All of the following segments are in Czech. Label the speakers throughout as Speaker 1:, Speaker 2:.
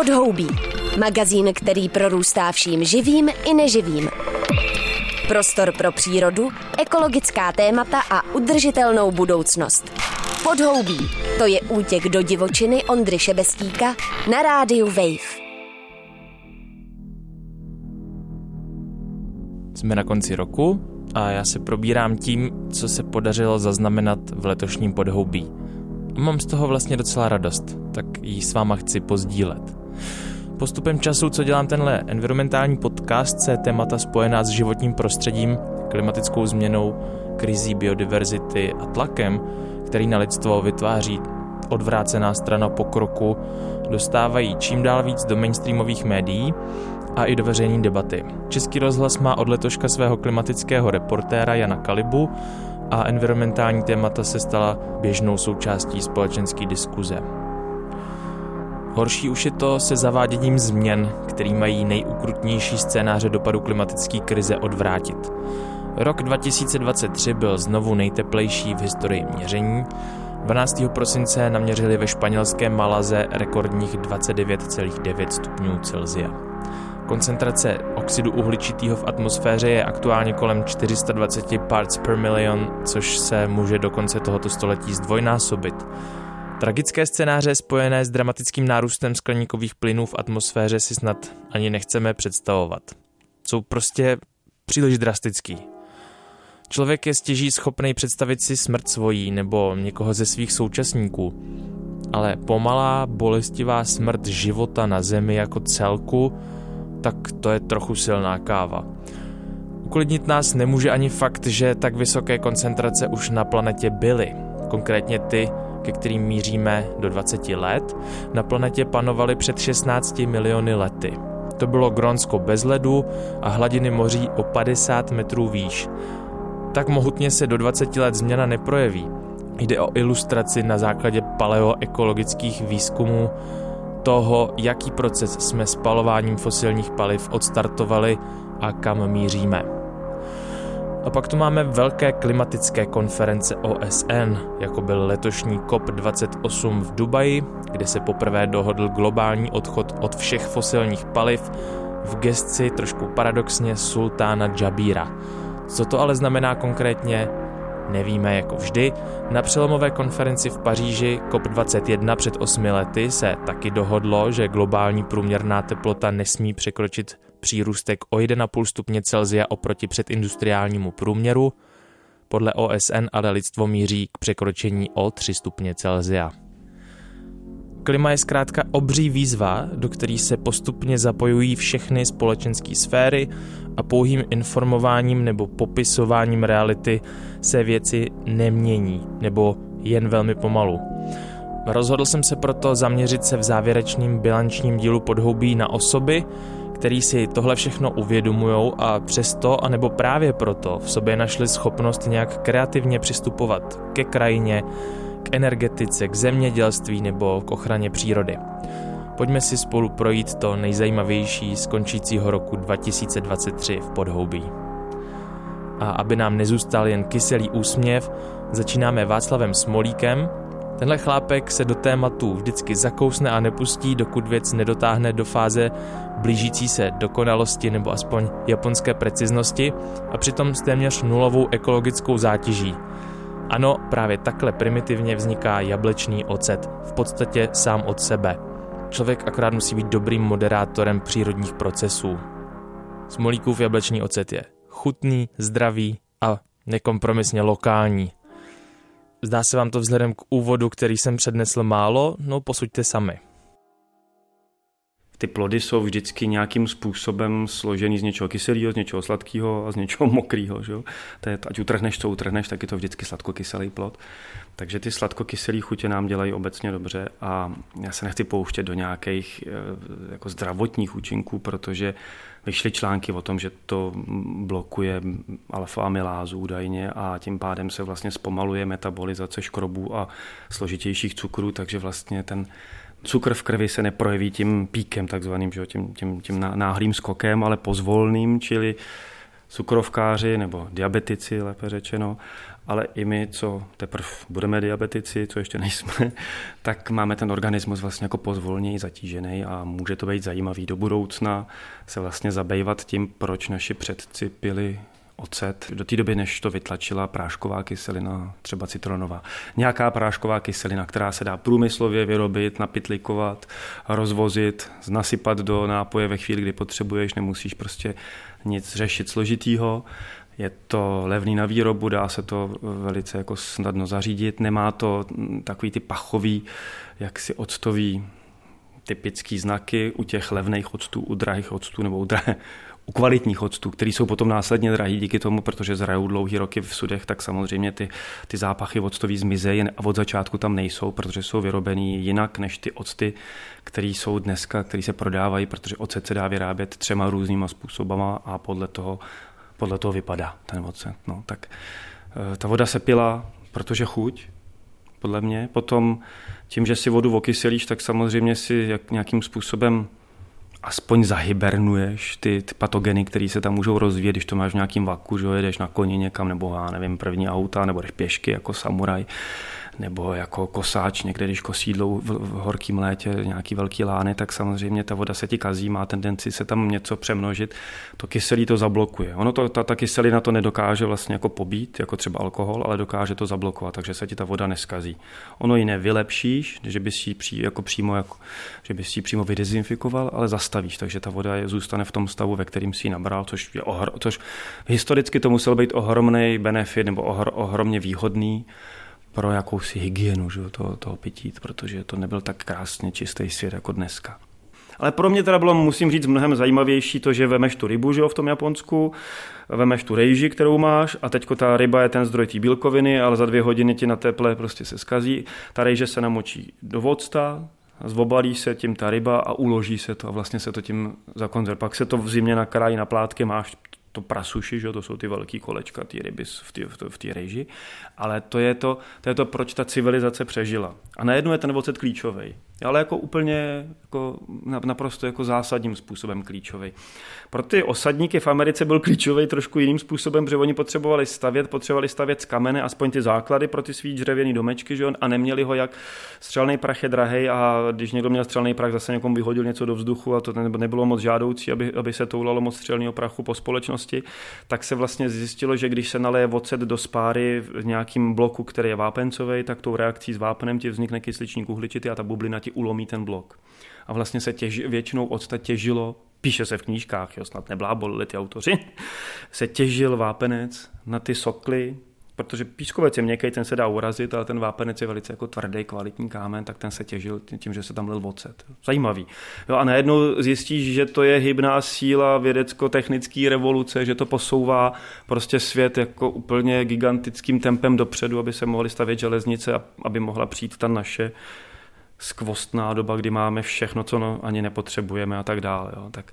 Speaker 1: Podhoubí. Magazín, který prorůstá vším živým i neživým. Prostor pro přírodu, ekologická témata a udržitelnou budoucnost. Podhoubí. To je útěk do divočiny Ondry Šebestíka na rádiu Wave.
Speaker 2: Jsme na konci roku a já se probírám tím, co se podařilo zaznamenat v letošním podhoubí. Mám z toho vlastně docela radost, tak ji s váma chci pozdílet. Postupem času, co dělám tenhle environmentální podcast, se témata spojená s životním prostředím, klimatickou změnou, krizí biodiverzity a tlakem, který na lidstvo vytváří odvrácená strana pokroku, dostávají čím dál víc do mainstreamových médií a i do veřejné debaty. Český rozhlas má od letoška svého klimatického reportéra Jana Kalibu a environmentální témata se stala běžnou součástí společenské diskuze. Horší už je to se zaváděním změn, který mají nejukrutnější scénáře dopadu klimatické krize odvrátit. Rok 2023 byl znovu nejteplejší v historii měření. 12. prosince naměřili ve španělském Malaze rekordních 29,9 stupňů Celsia. Koncentrace oxidu uhličitého v atmosféře je aktuálně kolem 420 parts per million, což se může do konce tohoto století zdvojnásobit. Tragické scénáře spojené s dramatickým nárůstem skleníkových plynů v atmosféře si snad ani nechceme představovat. Jsou prostě příliš drastický. Člověk je stěží schopný představit si smrt svojí nebo někoho ze svých současníků, ale pomalá, bolestivá smrt života na Zemi jako celku tak to je trochu silná káva. Uklidnit nás nemůže ani fakt, že tak vysoké koncentrace už na planetě byly. Konkrétně ty, ke kterým míříme do 20 let, na planetě panovaly před 16 miliony lety. To bylo Grónsko bez ledu a hladiny moří o 50 metrů výš. Tak mohutně se do 20 let změna neprojeví. Jde o ilustraci na základě paleoekologických výzkumů toho, jaký proces jsme spalováním fosilních paliv odstartovali a kam míříme. A pak tu máme velké klimatické konference OSN, jako byl letošní COP28 v Dubaji, kde se poprvé dohodl globální odchod od všech fosilních paliv v gestci trošku paradoxně sultána Jabíra. Co to ale znamená konkrétně, Nevíme jako vždy, na přelomové konferenci v Paříži COP21 před 8 lety se taky dohodlo, že globální průměrná teplota nesmí překročit přírůstek o 1,5 stupně Celsia oproti předindustriálnímu průměru. Podle OSN ale lidstvo míří k překročení o 3 stupně Celsia. Klima je zkrátka obří výzva, do který se postupně zapojují všechny společenské sféry a pouhým informováním nebo popisováním reality se věci nemění nebo jen velmi pomalu. Rozhodl jsem se proto zaměřit se v závěrečným bilančním dílu podhoubí na osoby, který si tohle všechno uvědomují a přesto, anebo právě proto v sobě našli schopnost nějak kreativně přistupovat ke krajině, k energetice, k zemědělství nebo k ochraně přírody. Pojďme si spolu projít to nejzajímavější z končícího roku 2023 v Podhoubí. A aby nám nezůstal jen kyselý úsměv, začínáme Václavem Smolíkem. Tenhle chlápek se do tématu vždycky zakousne a nepustí, dokud věc nedotáhne do fáze blížící se dokonalosti nebo aspoň japonské preciznosti a přitom s téměř nulovou ekologickou zátěží. Ano, právě takhle primitivně vzniká jablečný ocet, v podstatě sám od sebe. Člověk akorát musí být dobrým moderátorem přírodních procesů. Smolíkův jablečný ocet je chutný, zdravý a nekompromisně lokální. Zdá se vám to vzhledem k úvodu, který jsem přednesl málo? No posuďte sami
Speaker 3: ty plody jsou vždycky nějakým způsobem složený z něčeho kyselého, z něčeho sladkého a z něčeho mokrého. Že? To je, ať utrhneš, co utrhneš, tak je to vždycky sladkokyselý plod. Takže ty sladkokyselé chutě nám dělají obecně dobře a já se nechci pouštět do nějakých eh, jako zdravotních účinků, protože vyšly články o tom, že to blokuje alfa-amylázu údajně a tím pádem se vlastně zpomaluje metabolizace škrobů a složitějších cukrů, takže vlastně ten cukr v krvi se neprojeví tím píkem takzvaným, že, tím, tím, tím náhlým skokem, ale pozvolným, čili cukrovkáři nebo diabetici, lépe řečeno. ale i my, co teprve budeme diabetici, co ještě nejsme, tak máme ten organismus vlastně jako pozvolněji zatížený a může to být zajímavý do budoucna se vlastně zabývat tím, proč naši předci pili ocet do té doby, než to vytlačila prášková kyselina, třeba citronová. Nějaká prášková kyselina, která se dá průmyslově vyrobit, napitlikovat, rozvozit, nasypat do nápoje ve chvíli, kdy potřebuješ, nemusíš prostě nic řešit složitýho. Je to levný na výrobu, dá se to velice jako snadno zařídit, nemá to takový ty pachový, jaksi octový typický znaky u těch levných octů, u drahých octů nebo u, drahé, u kvalitních octů, které jsou potom následně drahý díky tomu, protože zrajou dlouhý roky v sudech, tak samozřejmě ty, ty zápachy octový zmizejí a od začátku tam nejsou, protože jsou vyrobený jinak než ty octy, které jsou dneska, které se prodávají, protože ocet se dá vyrábět třema různýma způsobama a podle toho, podle toho vypadá ten ocet. No, tak eh, ta voda se pila, protože chuť, podle mě. Potom tím, že si vodu okyselíš, tak samozřejmě si jak nějakým způsobem aspoň zahybernuješ ty, ty patogeny, které se tam můžou rozvíjet, když to máš v nějakým vaku, že jedeš na koni někam, nebo já nevím, první auta, nebo jdeš pěšky jako samuraj, nebo jako kosáč někde, když kosí v, v horkém létě nějaký velký lány, tak samozřejmě ta voda se ti kazí, má tendenci se tam něco přemnožit, to kyselí to zablokuje. Ono to, ta, ta kyselina to nedokáže vlastně jako pobít, jako třeba alkohol, ale dokáže to zablokovat, takže se ti ta voda neskazí. Ono ji nevylepšíš, že bys ji pří, jako přímo, jako, že bys ji přímo vydezinfikoval, ale zastavíš, takže ta voda je, zůstane v tom stavu, ve kterým si ji nabral, což, je ohr, což historicky to musel být ohromný benefit nebo ohr, ohromně výhodný pro jakousi hygienu že, toho, toho pití, protože to nebyl tak krásně čistý svět jako dneska. Ale pro mě teda bylo, musím říct, mnohem zajímavější to, že vemeš tu rybu že, v tom Japonsku, vemeš tu rejži, kterou máš a teďko ta ryba je ten zdroj té bílkoviny, ale za dvě hodiny ti na teple prostě se skazí. Ta rejže se namočí do vodsta, zvobalí se tím ta ryba a uloží se to a vlastně se to tím zakonzervuje. Pak se to v zimě nakrájí na plátky, máš to prasuši, že to jsou ty velký kolečka, ty ryby v té rejži, ale to je to, to je to, proč ta civilizace přežila. A najednou je ten ocet klíčový, ale jako úplně jako naprosto jako zásadním způsobem klíčový. Pro ty osadníky v Americe byl klíčový trošku jiným způsobem, protože oni potřebovali stavět, potřebovali stavět z kamene aspoň ty základy pro ty svý dřevěný domečky, že on, a neměli ho jak střelný prach je drahý a když někdo měl střelný prach, zase někomu vyhodil něco do vzduchu a to nebylo moc žádoucí, aby, aby se toulalo moc střelného prachu po společnosti, tak se vlastně zjistilo, že když se naleje ocet do spáry v nějakým bloku, který je vápencový, tak tou reakcí s vápnem ti vznikne kysličník uhličitý a ta bublina ti ulomí ten blok. A vlastně se těž, většinou octa těžilo píše se v knížkách, jo, snad neblábolili ty autoři, se těžil vápenec na ty sokly, protože pískovec je měkký, ten se dá urazit, ale ten vápenec je velice jako tvrdý, kvalitní kámen, tak ten se těžil tím, že se tam lil vocet. Zajímavý. Jo, a najednou zjistíš, že to je hybná síla vědecko-technické revoluce, že to posouvá prostě svět jako úplně gigantickým tempem dopředu, aby se mohly stavět železnice aby mohla přijít ta naše skvostná doba, kdy máme všechno, co no, ani nepotřebujeme a tak dále. Jo. Tak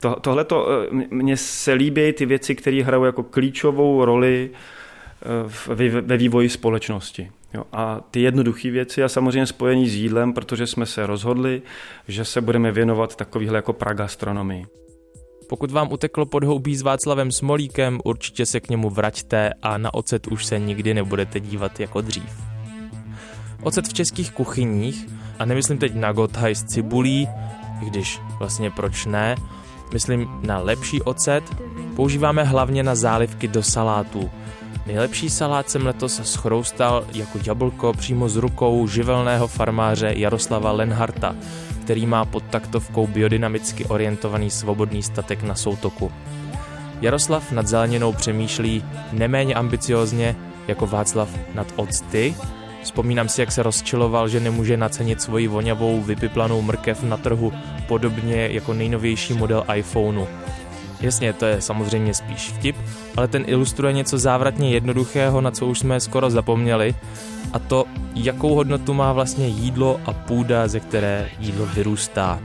Speaker 3: to, tohle to, eh, mně se líbí ty věci, které hrajou jako klíčovou roli eh, ve vývoji společnosti. Jo, a ty jednoduché věci a samozřejmě spojení s jídlem, protože jsme se rozhodli, že se budeme věnovat takovýhle jako pragastronomii.
Speaker 2: Pokud vám uteklo podhoubí s Václavem Smolíkem, určitě se k němu vraťte a na ocet už se nikdy nebudete dívat jako dřív. Ocet v českých kuchyních, a nemyslím teď na gothaj s cibulí, když vlastně proč ne, myslím na lepší ocet, používáme hlavně na zálivky do salátů. Nejlepší salát jsem letos schroustal jako jablko přímo z rukou živelného farmáře Jaroslava Lenharta, který má pod taktovkou biodynamicky orientovaný svobodný statek na soutoku. Jaroslav nad zeleninou přemýšlí neméně ambiciozně jako Václav nad octy, Vzpomínám si, jak se rozčiloval, že nemůže nacenit svoji voňavou vypiplanou mrkev na trhu, podobně jako nejnovější model iPhoneu. Jasně, to je samozřejmě spíš vtip, ale ten ilustruje něco závratně jednoduchého, na co už jsme skoro zapomněli, a to, jakou hodnotu má vlastně jídlo a půda, ze které jídlo vyrůstá.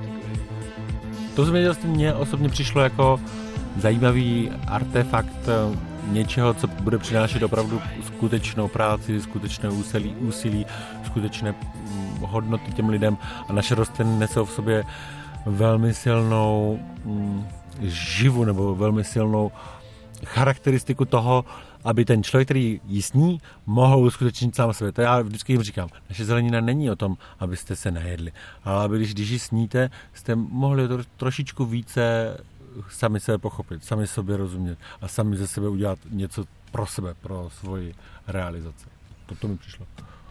Speaker 4: To zemědělství mě osobně přišlo jako zajímavý artefakt něčeho, co bude přinášet opravdu skutečnou práci, skutečné úsilí, úsilí skutečné mm, hodnoty těm lidem a naše rostliny nesou v sobě velmi silnou mm, živu nebo velmi silnou charakteristiku toho, aby ten člověk, který jí sní, mohl uskutečnit sám sebe. To já vždycky jim říkám, naše zelenina není o tom, abyste se nejedli, ale aby když, když ji sníte, jste mohli to trošičku více sami sebe pochopit, sami sobě rozumět a sami ze sebe udělat něco pro sebe, pro svoji realizaci. To, to mi přišlo.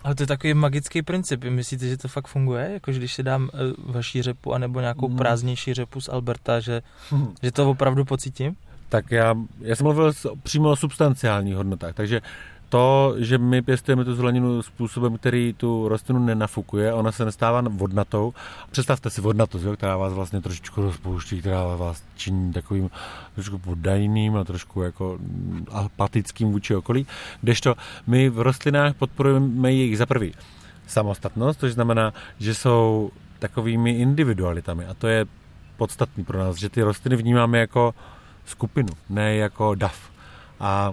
Speaker 5: Ale to je takový magický princip. Myslíte, že to fakt funguje? Jako, že když si dám uh, vaší řepu anebo nějakou hmm. prázdnější řepu z Alberta, že, hmm. že to opravdu pocítím?
Speaker 4: Tak já, já jsem mluvil přímo o substanciálních hodnotách, takže to, že my pěstujeme tu zeleninu způsobem, který tu rostlinu nenafukuje, ona se nestává vodnatou. Představte si vodnatost, jo, která vás vlastně trošičku rozpouští, která vás činí takovým trošku poddajným a trošku jako apatickým vůči okolí. Kdežto my v rostlinách podporujeme jejich za prvý samostatnost, což znamená, že jsou takovými individualitami a to je podstatný pro nás, že ty rostliny vnímáme jako skupinu, ne jako dav. A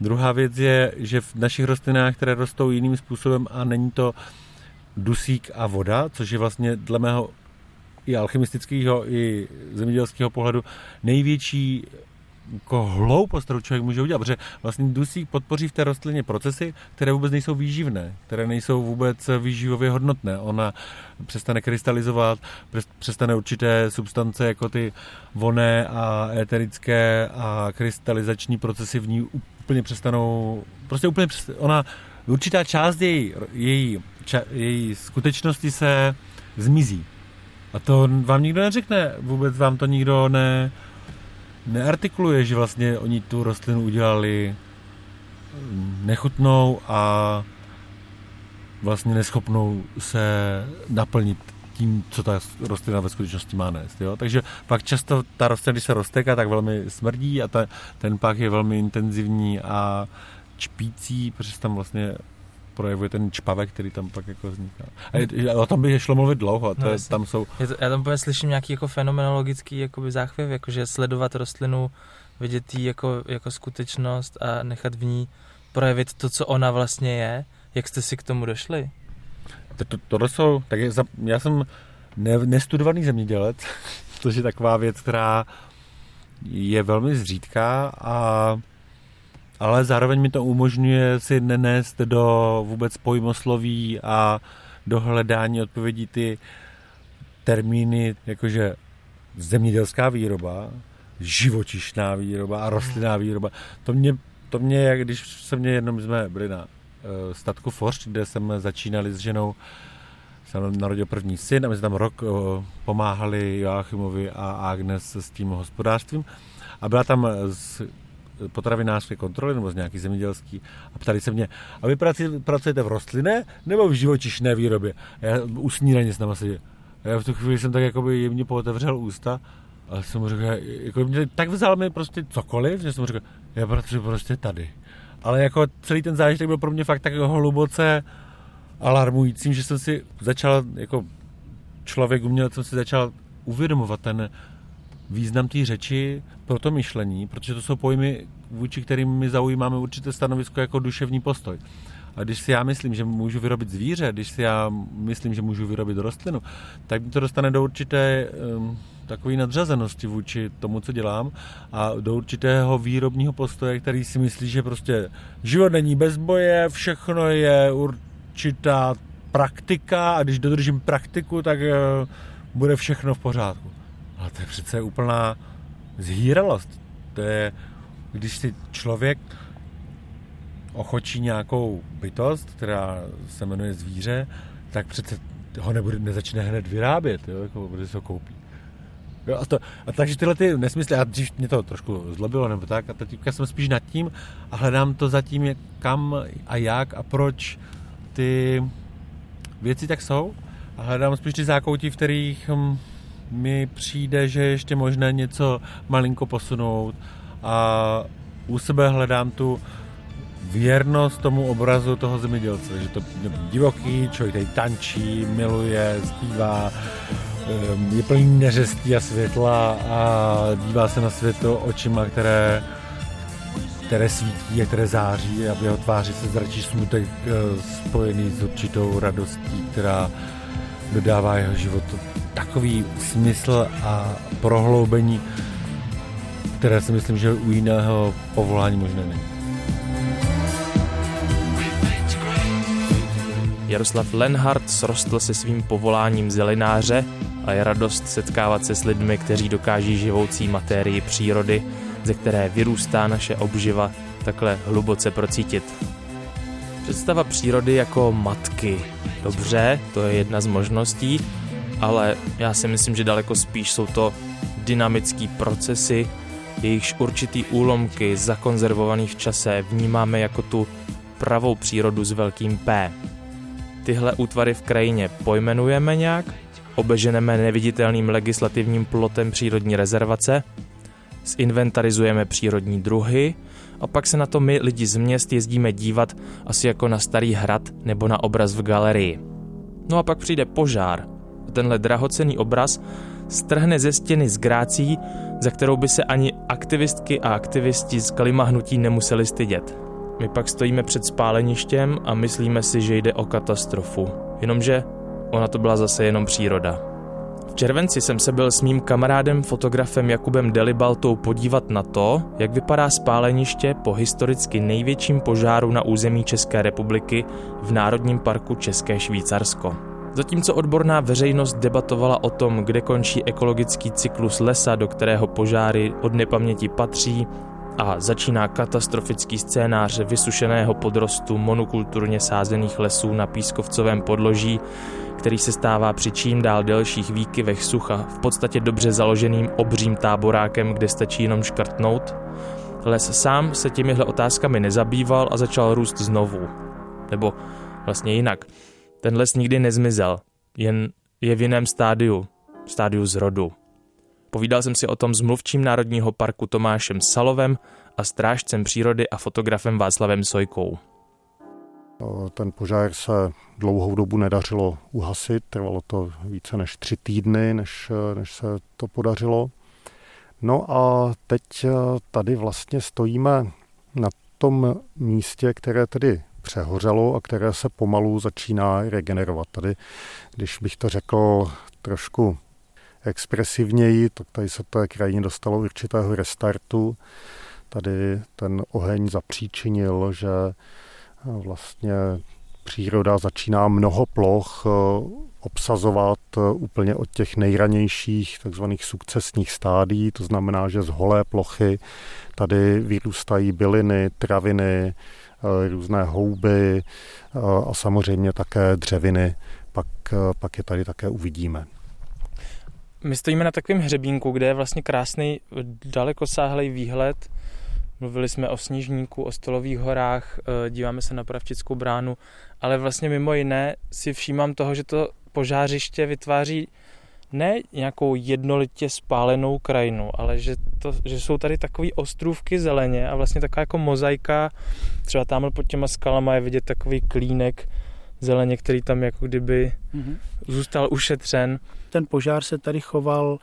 Speaker 4: Druhá věc je, že v našich rostlinách, které rostou jiným způsobem a není to dusík a voda, což je vlastně dle mého i alchemistického, i zemědělského pohledu největší jako hloupost, kterou člověk může udělat, protože vlastně dusík podpoří v té rostlině procesy, které vůbec nejsou výživné, které nejsou vůbec výživově hodnotné. Ona přestane krystalizovat, přestane určité substance jako ty voné a éterické a krystalizační procesy v ní úplně přestanou, prostě úplně přestanou, ona, určitá část její, její, ča, její skutečnosti se zmizí. A to vám nikdo neřekne, vůbec vám to nikdo ne, neartikuluje, že vlastně oni tu rostlinu udělali nechutnou a vlastně neschopnou se naplnit tím, co ta rostlina ve skutečnosti má nést. Jo? Takže pak často ta rostlina, když se rozteká, tak velmi smrdí a ta, ten pak je velmi intenzivní a čpící, protože tam vlastně projevuje ten čpavek, který tam pak jako vzniká. A o tom by šlo mluvit dlouho, to no, je, tam jsou...
Speaker 5: Je to, já tam úplně slyším nějaký jako fenomenologický jakoby záchvěv, jakože sledovat rostlinu, vidět jí jako, jako skutečnost a nechat v ní projevit to, co ona vlastně je. Jak jste si k tomu došli?
Speaker 4: To, to, tohle jsou, tak je, já jsem ne, nestudovaný zemědělec, což je taková věc, která je velmi zřídká a ale zároveň mi to umožňuje si nenést do vůbec pojmosloví a do hledání odpovědí ty termíny, jakože zemědělská výroba, živočišná výroba a rostlinná výroba. To mě, to mě jak když se mě jednou jsme byli na statku Foršt, kde jsme začínali s ženou, jsem narodil první syn a my jsme tam rok uh, pomáhali Joachimovi a Agnes s tím hospodářstvím. A byla tam z potravinářské kontroly nebo z nějaký zemědělský a ptali se mě, a vy pracujete v rostlinné nebo v živočišné výrobě? A já u snídaně s náma sedě. A já v tu chvíli jsem tak jakoby jemně pootevřel ústa a jsem mu řekl, jako mě tak vzal mi prostě cokoliv, že jsem mu řekl, já pracuji prostě tady. Ale jako celý ten zážitek byl pro mě fakt tak hluboce alarmujícím, že jsem si začal jako člověk uměl, jsem si začal uvědomovat ten význam té řeči pro to myšlení, protože to jsou pojmy, vůči kterým my zaujímáme určité stanovisko jako duševní postoj. A když si já myslím, že můžu vyrobit zvíře, když si já myslím, že můžu vyrobit rostlinu, tak mi to dostane do určité um, takové nadřazenosti vůči tomu, co dělám a do určitého výrobního postoje, který si myslí, že prostě život není bez boje, všechno je určitá praktika a když dodržím praktiku, tak uh, bude všechno v pořádku. Ale to je přece úplná zhýralost. To je, když si člověk ochočí nějakou bytost, která se jmenuje zvíře, tak přece ho nebude, nezačne hned vyrábět, jo, jako, protože se ho koupí. Jo, a, to, a takže tyhle ty nesmysly, a dřív mě to trošku zlobilo nebo tak, a teďka jsem spíš nad tím a hledám to zatím, kam a jak a proč ty věci tak jsou. A hledám spíš ty zákoutí, v kterých hm, mi přijde, že ještě možné něco malinko posunout. A u sebe hledám tu věrnost tomu obrazu toho zemědělce, že to divoký, člověk tady tančí, miluje, zpívá, je plný neřestí a světla a dívá se na svět očima, které, které svítí a které září a v jeho tváři se zračí smutek eh, spojený s určitou radostí, která dodává jeho životu takový smysl a prohloubení, které si myslím, že u jiného povolání možné není.
Speaker 2: Jaroslav Lenhardt srostl se svým povoláním zelináře a je radost setkávat se s lidmi, kteří dokáží živoucí matérii přírody, ze které vyrůstá naše obživa, takhle hluboce procítit. Představa přírody jako matky. Dobře, to je jedna z možností, ale já si myslím, že daleko spíš jsou to dynamické procesy, jejichž určitý úlomky zakonzervovaný v čase vnímáme jako tu pravou přírodu s velkým P. Tyhle útvary v krajině pojmenujeme nějak, obeženeme neviditelným legislativním plotem přírodní rezervace, zinventarizujeme přírodní druhy a pak se na to my lidi z měst jezdíme dívat asi jako na starý hrad nebo na obraz v galerii. No a pak přijde požár tenhle drahocený obraz strhne ze stěny z grácí, za kterou by se ani aktivistky a aktivisti z klimahnutí nemuseli stydět. My pak stojíme před spáleništěm a myslíme si, že jde o katastrofu. Jenomže ona to byla zase jenom příroda. V červenci jsem se byl s mým kamarádem fotografem Jakubem Delibaltou podívat na to, jak vypadá spáleniště po historicky největším požáru na území České republiky v Národním parku České Švýcarsko. Zatímco odborná veřejnost debatovala o tom, kde končí ekologický cyklus lesa, do kterého požáry od nepaměti patří, a začíná katastrofický scénář vysušeného podrostu monokulturně sázených lesů na pískovcovém podloží, který se stává při čím dál delších výkyvech sucha v podstatě dobře založeným obřím táborákem, kde stačí jenom škrtnout. Les sám se těmihle otázkami nezabýval a začal růst znovu. Nebo vlastně jinak. Ten les nikdy nezmizel, jen je v jiném stádiu, stádiu zrodu. Povídal jsem si o tom s mluvčím Národního parku Tomášem Salovem a strážcem přírody a fotografem Václavem Sojkou.
Speaker 6: Ten požár se dlouhou dobu nedařilo uhasit, trvalo to více než tři týdny, než, než se to podařilo. No a teď tady vlastně stojíme na tom místě, které tedy přehořelo a které se pomalu začíná regenerovat. Tady, když bych to řekl trošku expresivněji, tak tady se té krajině dostalo určitého restartu. Tady ten oheň zapříčinil, že vlastně příroda začíná mnoho ploch eh, obsazovat eh, úplně od těch nejranějších takzvaných sukcesních stádí, to znamená, že z holé plochy tady vyrůstají byliny, traviny, eh, různé houby a samozřejmě také dřeviny, pak, pak je tady také uvidíme.
Speaker 5: My stojíme na takovém hřebínku, kde je vlastně krásný dalekosáhlý výhled. Mluvili jsme o Sněžníku, o Stolových horách, eh, díváme se na Pravčickou bránu, ale vlastně mimo jiné si všímám toho, že to požářiště vytváří ne nějakou jednolitě spálenou krajinu, ale že, to, že jsou tady takové ostrůvky zeleně a vlastně taková jako mozaika, třeba tamhle pod těma skalama je vidět takový klínek zeleně, který tam jako kdyby mm-hmm. zůstal ušetřen
Speaker 7: ten požár se tady choval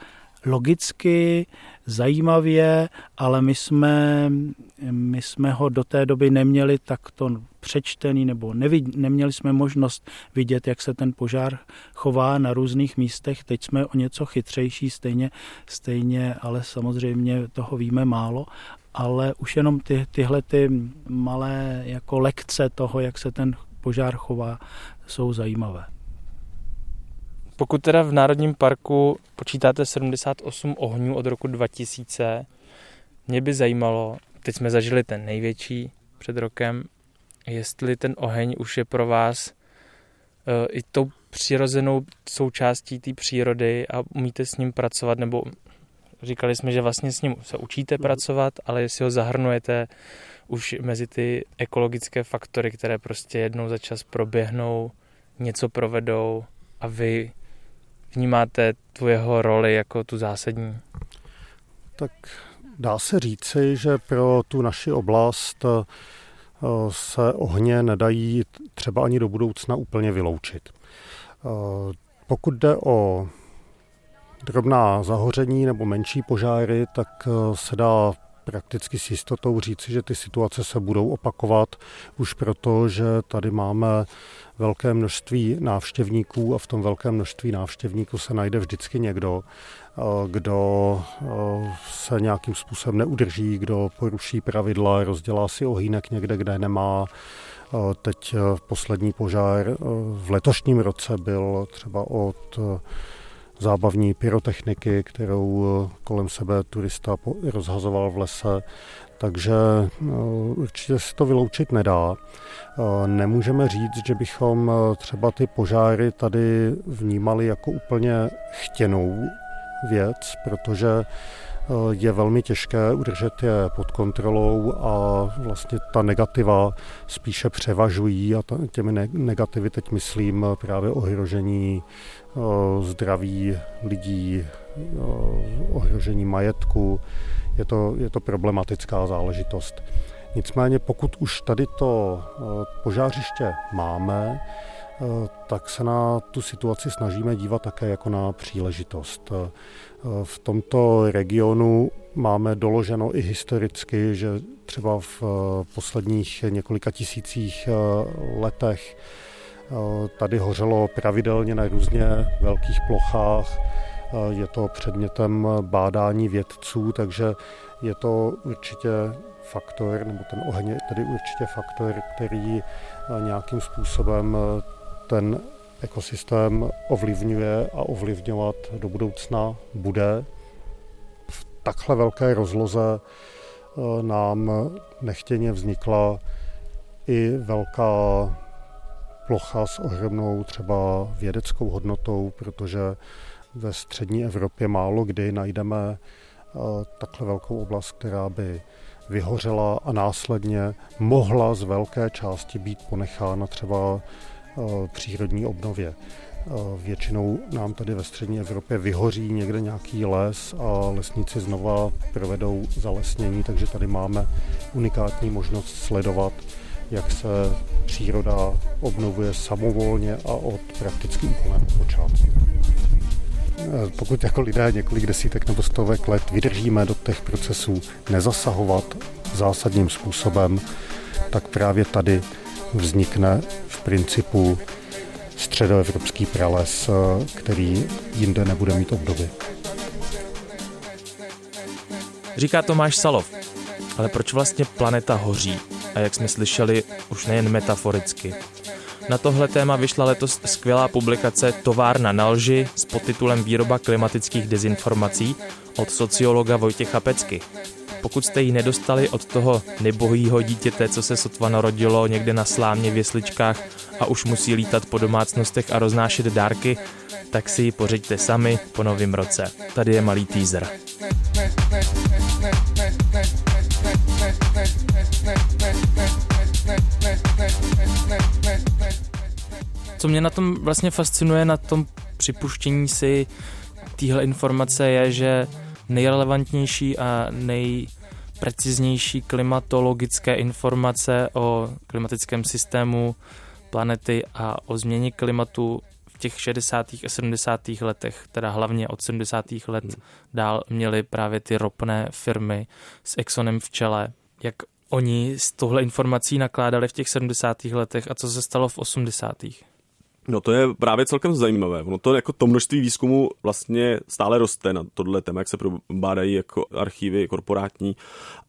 Speaker 7: logicky, zajímavě, ale my jsme, my jsme ho do té doby neměli takto přečtený, nebo nevid, neměli jsme možnost vidět, jak se ten požár chová na různých místech. Teď jsme o něco chytřejší, stejně, stejně ale samozřejmě toho víme málo, ale už jenom ty, tyhle ty malé jako lekce toho, jak se ten požár chová, jsou zajímavé.
Speaker 5: Pokud teda v Národním parku počítáte 78 ohňů od roku 2000, mě by zajímalo, teď jsme zažili ten největší před rokem, jestli ten oheň už je pro vás uh, i tou přirozenou součástí té přírody a umíte s ním pracovat, nebo říkali jsme, že vlastně s ním se učíte pracovat, ale jestli ho zahrnujete už mezi ty ekologické faktory, které prostě jednou za čas proběhnou, něco provedou a vy vnímáte tu jeho roli jako tu zásadní?
Speaker 6: Tak dá se říci, že pro tu naši oblast eh, se ohně nedají třeba ani do budoucna úplně vyloučit. Eh, pokud jde o drobná zahoření nebo menší požáry, tak eh, se dá prakticky s jistotou říci, že ty situace se budou opakovat už proto, že tady máme velké množství návštěvníků a v tom velkém množství návštěvníků se najde vždycky někdo, eh, kdo eh, se nějakým způsobem neudrží, kdo poruší pravidla, rozdělá si ohýnek někde, kde nemá, Teď poslední požár v letošním roce byl třeba od zábavní pyrotechniky, kterou kolem sebe turista rozhazoval v lese, takže určitě se to vyloučit nedá. Nemůžeme říct, že bychom třeba ty požáry tady vnímali jako úplně chtěnou věc, protože Eh, je velmi těžké udržet je pod kontrolou a vlastně ta negativa spíše převažují a těmi negativy teď myslím právě ohrožení eh, zdraví lidí, eh, ohrožení majetku. Je to, je to problematická záležitost. Nicméně pokud už tady to požářiště máme, tak se na tu situaci snažíme dívat také jako na příležitost. V tomto regionu máme doloženo i historicky, že třeba v posledních několika tisících letech tady hořelo pravidelně na různě velkých plochách. Je to předmětem bádání vědců, takže je to určitě faktor, nebo ten oheň je tedy určitě faktor, který nějakým způsobem ten ekosystém ovlivňuje a ovlivňovat do budoucna bude. V takhle velké rozloze eh, nám nechtěně vznikla i velká plocha s ohromnou třeba vědeckou hodnotou, protože ve střední Evropě málo kdy najdeme eh, takhle velkou oblast, která by vyhořela a následně mohla z velké části být ponechána třeba přírodní obnově. Většinou nám tady ve střední Evropě vyhoří někde nějaký les a lesníci znova provedou zalesnění, takže tady máme unikátní možnost sledovat, jak se příroda obnovuje samovolně a od prakticky úplného počátku. Eh, pokud jako lidé několik desítek nebo stovek let vydržíme do těch procesů nezasahovat zásadním způsobem, tak právě tady vznikne v principu středoevropský prales, eh, který jinde nebude mít obdoby.
Speaker 2: Říká Tomáš Salov. Ale proč vlastně planeta hoří? A jak jsme slyšeli, už nejen metaforicky. Na tohle téma vyšla letos skvělá publikace Továrna na lži s podtitulem Výroba klimatických dezinformací od sociologa Vojtěcha Pecky. Pokud jste ji nedostali od toho nebohýho dítěte, co se sotva narodilo někde na slámě v jesličkách a už musí lítat po domácnostech a roznášet dárky, tak si ji pořiďte sami po novém roce. Tady je malý teaser. Co mě na tom vlastně fascinuje, na tom připuštění si téhle informace je, že nejrelevantnější a nejpreciznější klimatologické informace o klimatickém systému planety a o změně klimatu v těch 60. a 70. letech, teda hlavně od 70. let hmm. dál měly právě ty ropné firmy s Exxonem v čele. Jak oni s touhle informací nakládali v těch 70. letech a co se stalo v 80.
Speaker 8: No to je právě celkem zajímavé. Ono to jako to množství výzkumu vlastně stále roste na tohle téma, jak se probádají jako archivy korporátní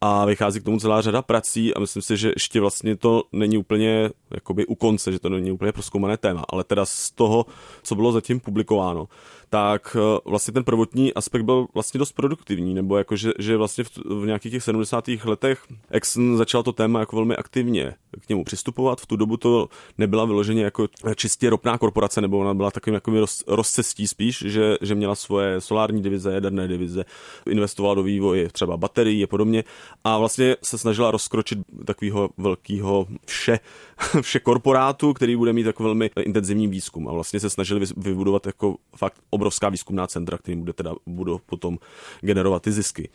Speaker 8: a vychází k tomu celá řada prací a myslím si, že ještě vlastně to není úplně jakoby u konce, že to není úplně proskoumané téma, ale teda z toho, co bylo zatím publikováno, tak eh, vlastně ten prvotní aspekt byl vlastně dost produktivní, nebo jako, že, že vlastně v, v nějakých těch 70. letech Exxon začal to téma jako velmi aktivně k němu přistupovat. V tu dobu to nebyla vyloženě jako čistě ropná korporace, nebo ona byla takovým jako roz, rozcestí spíš, že, že měla svoje solární divize, jaderné divize, investovala do vývoje třeba baterií a podobně a vlastně se snažila rozkročit takového velkého vše, vše korporátu, který bude mít jako velmi intenzivní výzkum a vlastně se snažili vybudovat jako fakt obrovská výzkumná centra, kterým bude teda, budou potom generovat ty zisky.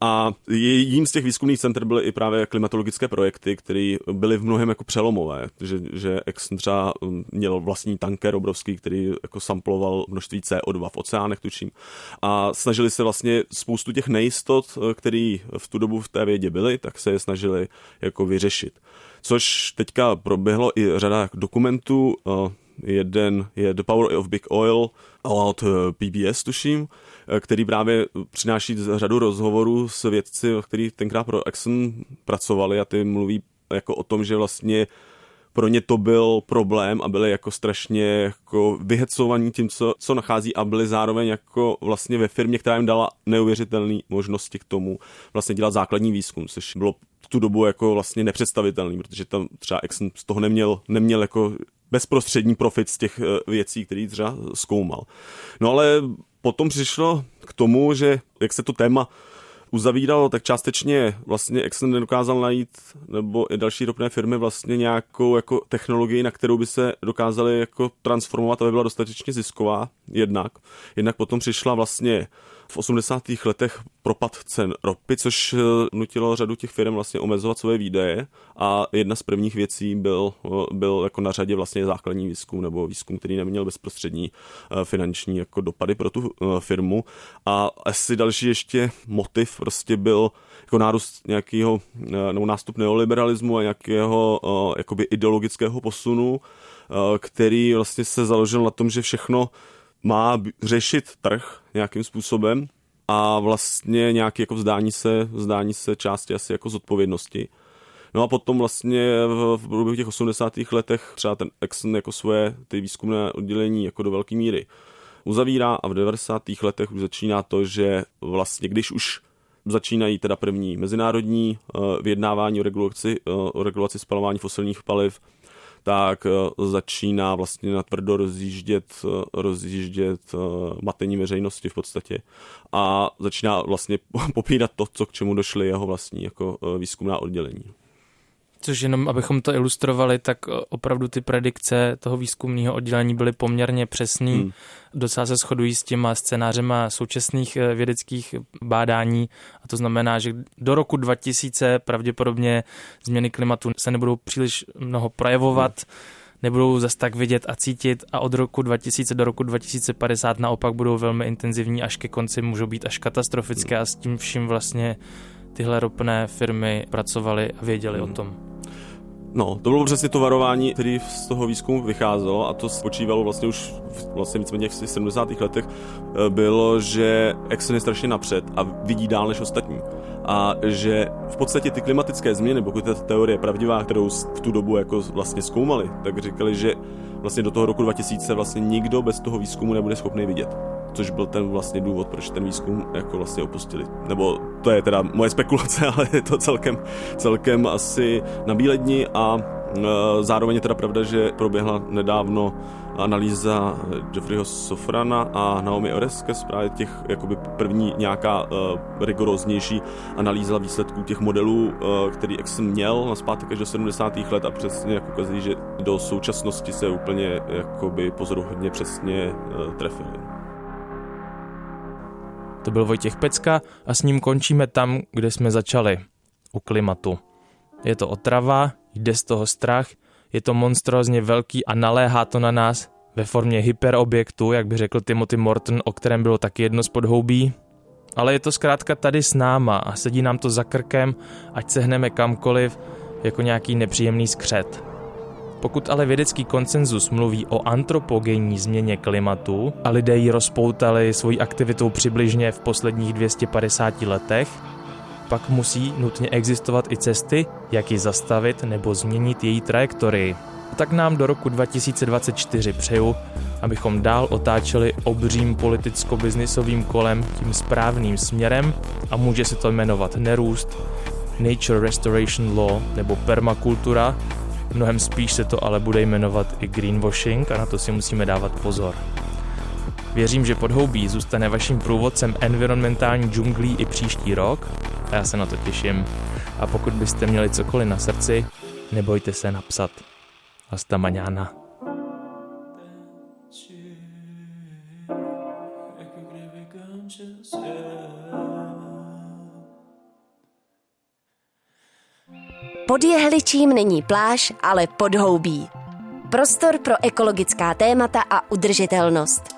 Speaker 8: A jedním z těch výzkumných center byly i právě klimatologické projekty, které byly v mnohem jako přelomové, že, že Exxon třeba um, měl vlastní tanker obrovský, který jako samploval množství CO2 v oceánech, tučím. A snažili se vlastně spoustu těch nejistot, které v tu dobu v té vědě byly, tak se je snažili jako vyřešit. Což teďka proběhlo i řada dokumentů, jeden je The Power of Big Oil od PBS, tuším, který právě přináší řadu rozhovorů s vědci, kteří tenkrát pro Exxon pracovali a ty mluví jako o tom, že vlastně pro ně to byl problém a byli jako strašně jako vyhecovaní tím, co, co nachází a byli zároveň jako vlastně ve firmě, která jim dala neuvěřitelné možnosti k tomu vlastně dělat základní výzkum, což bylo tu dobu jako vlastně nepředstavitelný, protože tam třeba Exxon z toho neměl, neměl jako bezprostřední profit z těch eh, věcí, které třeba zkoumal. No ale potom přišlo k tomu, že jak se to téma uzavíralo, tak částečně vlastně Exxon nedokázal najít, nebo i další ropné firmy vlastně nějakou jako technologii, na kterou by se dokázali jako transformovat, aby byla dostatečně zisková jednak. Jednak potom přišla vlastně v 80. letech propad cen ropy, což eh, nutilo řadu těch firm vlastně omezovat svoje výdaje a jedna z prvních věcí byl, eh, byl jako na řadě vlastně základní výzkum nebo výzkum, který neměl bezprostřední eh, finanční jako dopady pro tu firmu a asi další ještě motiv prostě byl jako nárůst nějakého nebo nástup neoliberalismu a nějakého jakoby ideologického posunu, který vlastně se založil na tom, že všechno má řešit trh nějakým způsobem a vlastně nějaké jako vzdání se, vzdání se části asi jako zodpovědnosti. No a potom vlastně v, v průběhu těch 80. letech třeba ten Exxon jako svoje ty výzkumné oddělení jako do velké míry uzavírá a v 90. letech už začíná to, že vlastně když už začínají teda první mezinárodní uh, vyjednávání o regulaci, uh, o regulaci spalování fosilních paliv, tak eh, začíná vlastně natvrdo rozjíždět, eh, rozjíždět eh, matení veřejnosti v podstatě a začíná vlastně popírat to, co k čemu došly jeho vlastní jako výzkumná oddělení.
Speaker 5: Což jenom, abychom to ilustrovali, tak opravdu ty predikce toho výzkumného oddělení byly poměrně přesný. Hmm. Docela se shodují s těma scénářema současných eh, vědeckých bádání a to znamená, že do roku 2000 pravděpodobně změny klimatu se nebudou příliš mnoho projevovat. Hmm nebudou zas tak vidět a cítit a od roku 2000 do roku 2050 naopak budou velmi intenzivní, až ke konci můžou být až katastrofické a s tím vším vlastně tyhle ropné firmy pracovaly a věděli hmm. o tom.
Speaker 8: No, to bylo přesně to varování, který z toho výzkumu vycházelo a to spočívalo vlastně už vlastně víceméně v 70. letech, eh, bylo, že Exxon je strašně napřed a vidí dál než ostatní. A že v podstatě ty klimatické změny, pokud ta teorie je pravdivá, kterou v tu dobu jako vlastně zkoumali, tak říkali, že vlastně do toho roku 2000 vlastně nikdo bez toho výzkumu nebude schopný vidět což byl ten vlastně důvod, proč ten výzkum jako vlastně opustili. Nebo to je teda moje spekulace, ale je to celkem, celkem asi na bíledni a zároveň je teda pravda, že proběhla nedávno analýza Jeffreyho Sofrana a Naomi Oreskes, právě těch jakoby první nějaká uh, rigoróznější analýza výsledků těch modelů, uh, který Exxon měl na zpátek až do 70. let a přesně jako ukazují, že do současnosti se úplně jakoby pozoruhodně přesně uh, trefili.
Speaker 2: To byl Vojtěch Pecka a s ním končíme tam, kde jsme začali. U klimatu. Je to otrava, jde z toho strach, je to monstrózně velký a naléhá to na nás ve formě hyperobjektu, jak by řekl Timothy Morton, o kterém bylo taky jedno z podhoubí. Ale je to zkrátka tady s náma a sedí nám to za krkem, ať se hneme kamkoliv, jako nějaký nepříjemný skřet. Pokud ale vědecký konsenzus mluví o antropogenní změně klimatu a lidé ji rozpoutali svojí aktivitou přibližně v posledních 250 letech, pak musí nutně existovat i cesty, jak ji zastavit nebo změnit její trajektorii. Tak nám do roku 2024 přeju, abychom dál otáčeli obřím politicko-biznisovým kolem tím správným směrem a může se to jmenovat nerůst, Nature Restoration Law nebo permakultura, Mnohem spíš se to ale bude jmenovat i greenwashing a na to si musíme dávat pozor. Věřím, že podhoubí zůstane vaším průvodcem environmentální džunglí i příští rok a já se na to těším. A pokud byste měli cokoliv na srdci, nebojte se napsat. Hasta mañana.
Speaker 1: Pod jehličím není pláž, ale podhoubí. Prostor pro ekologická témata a udržitelnost.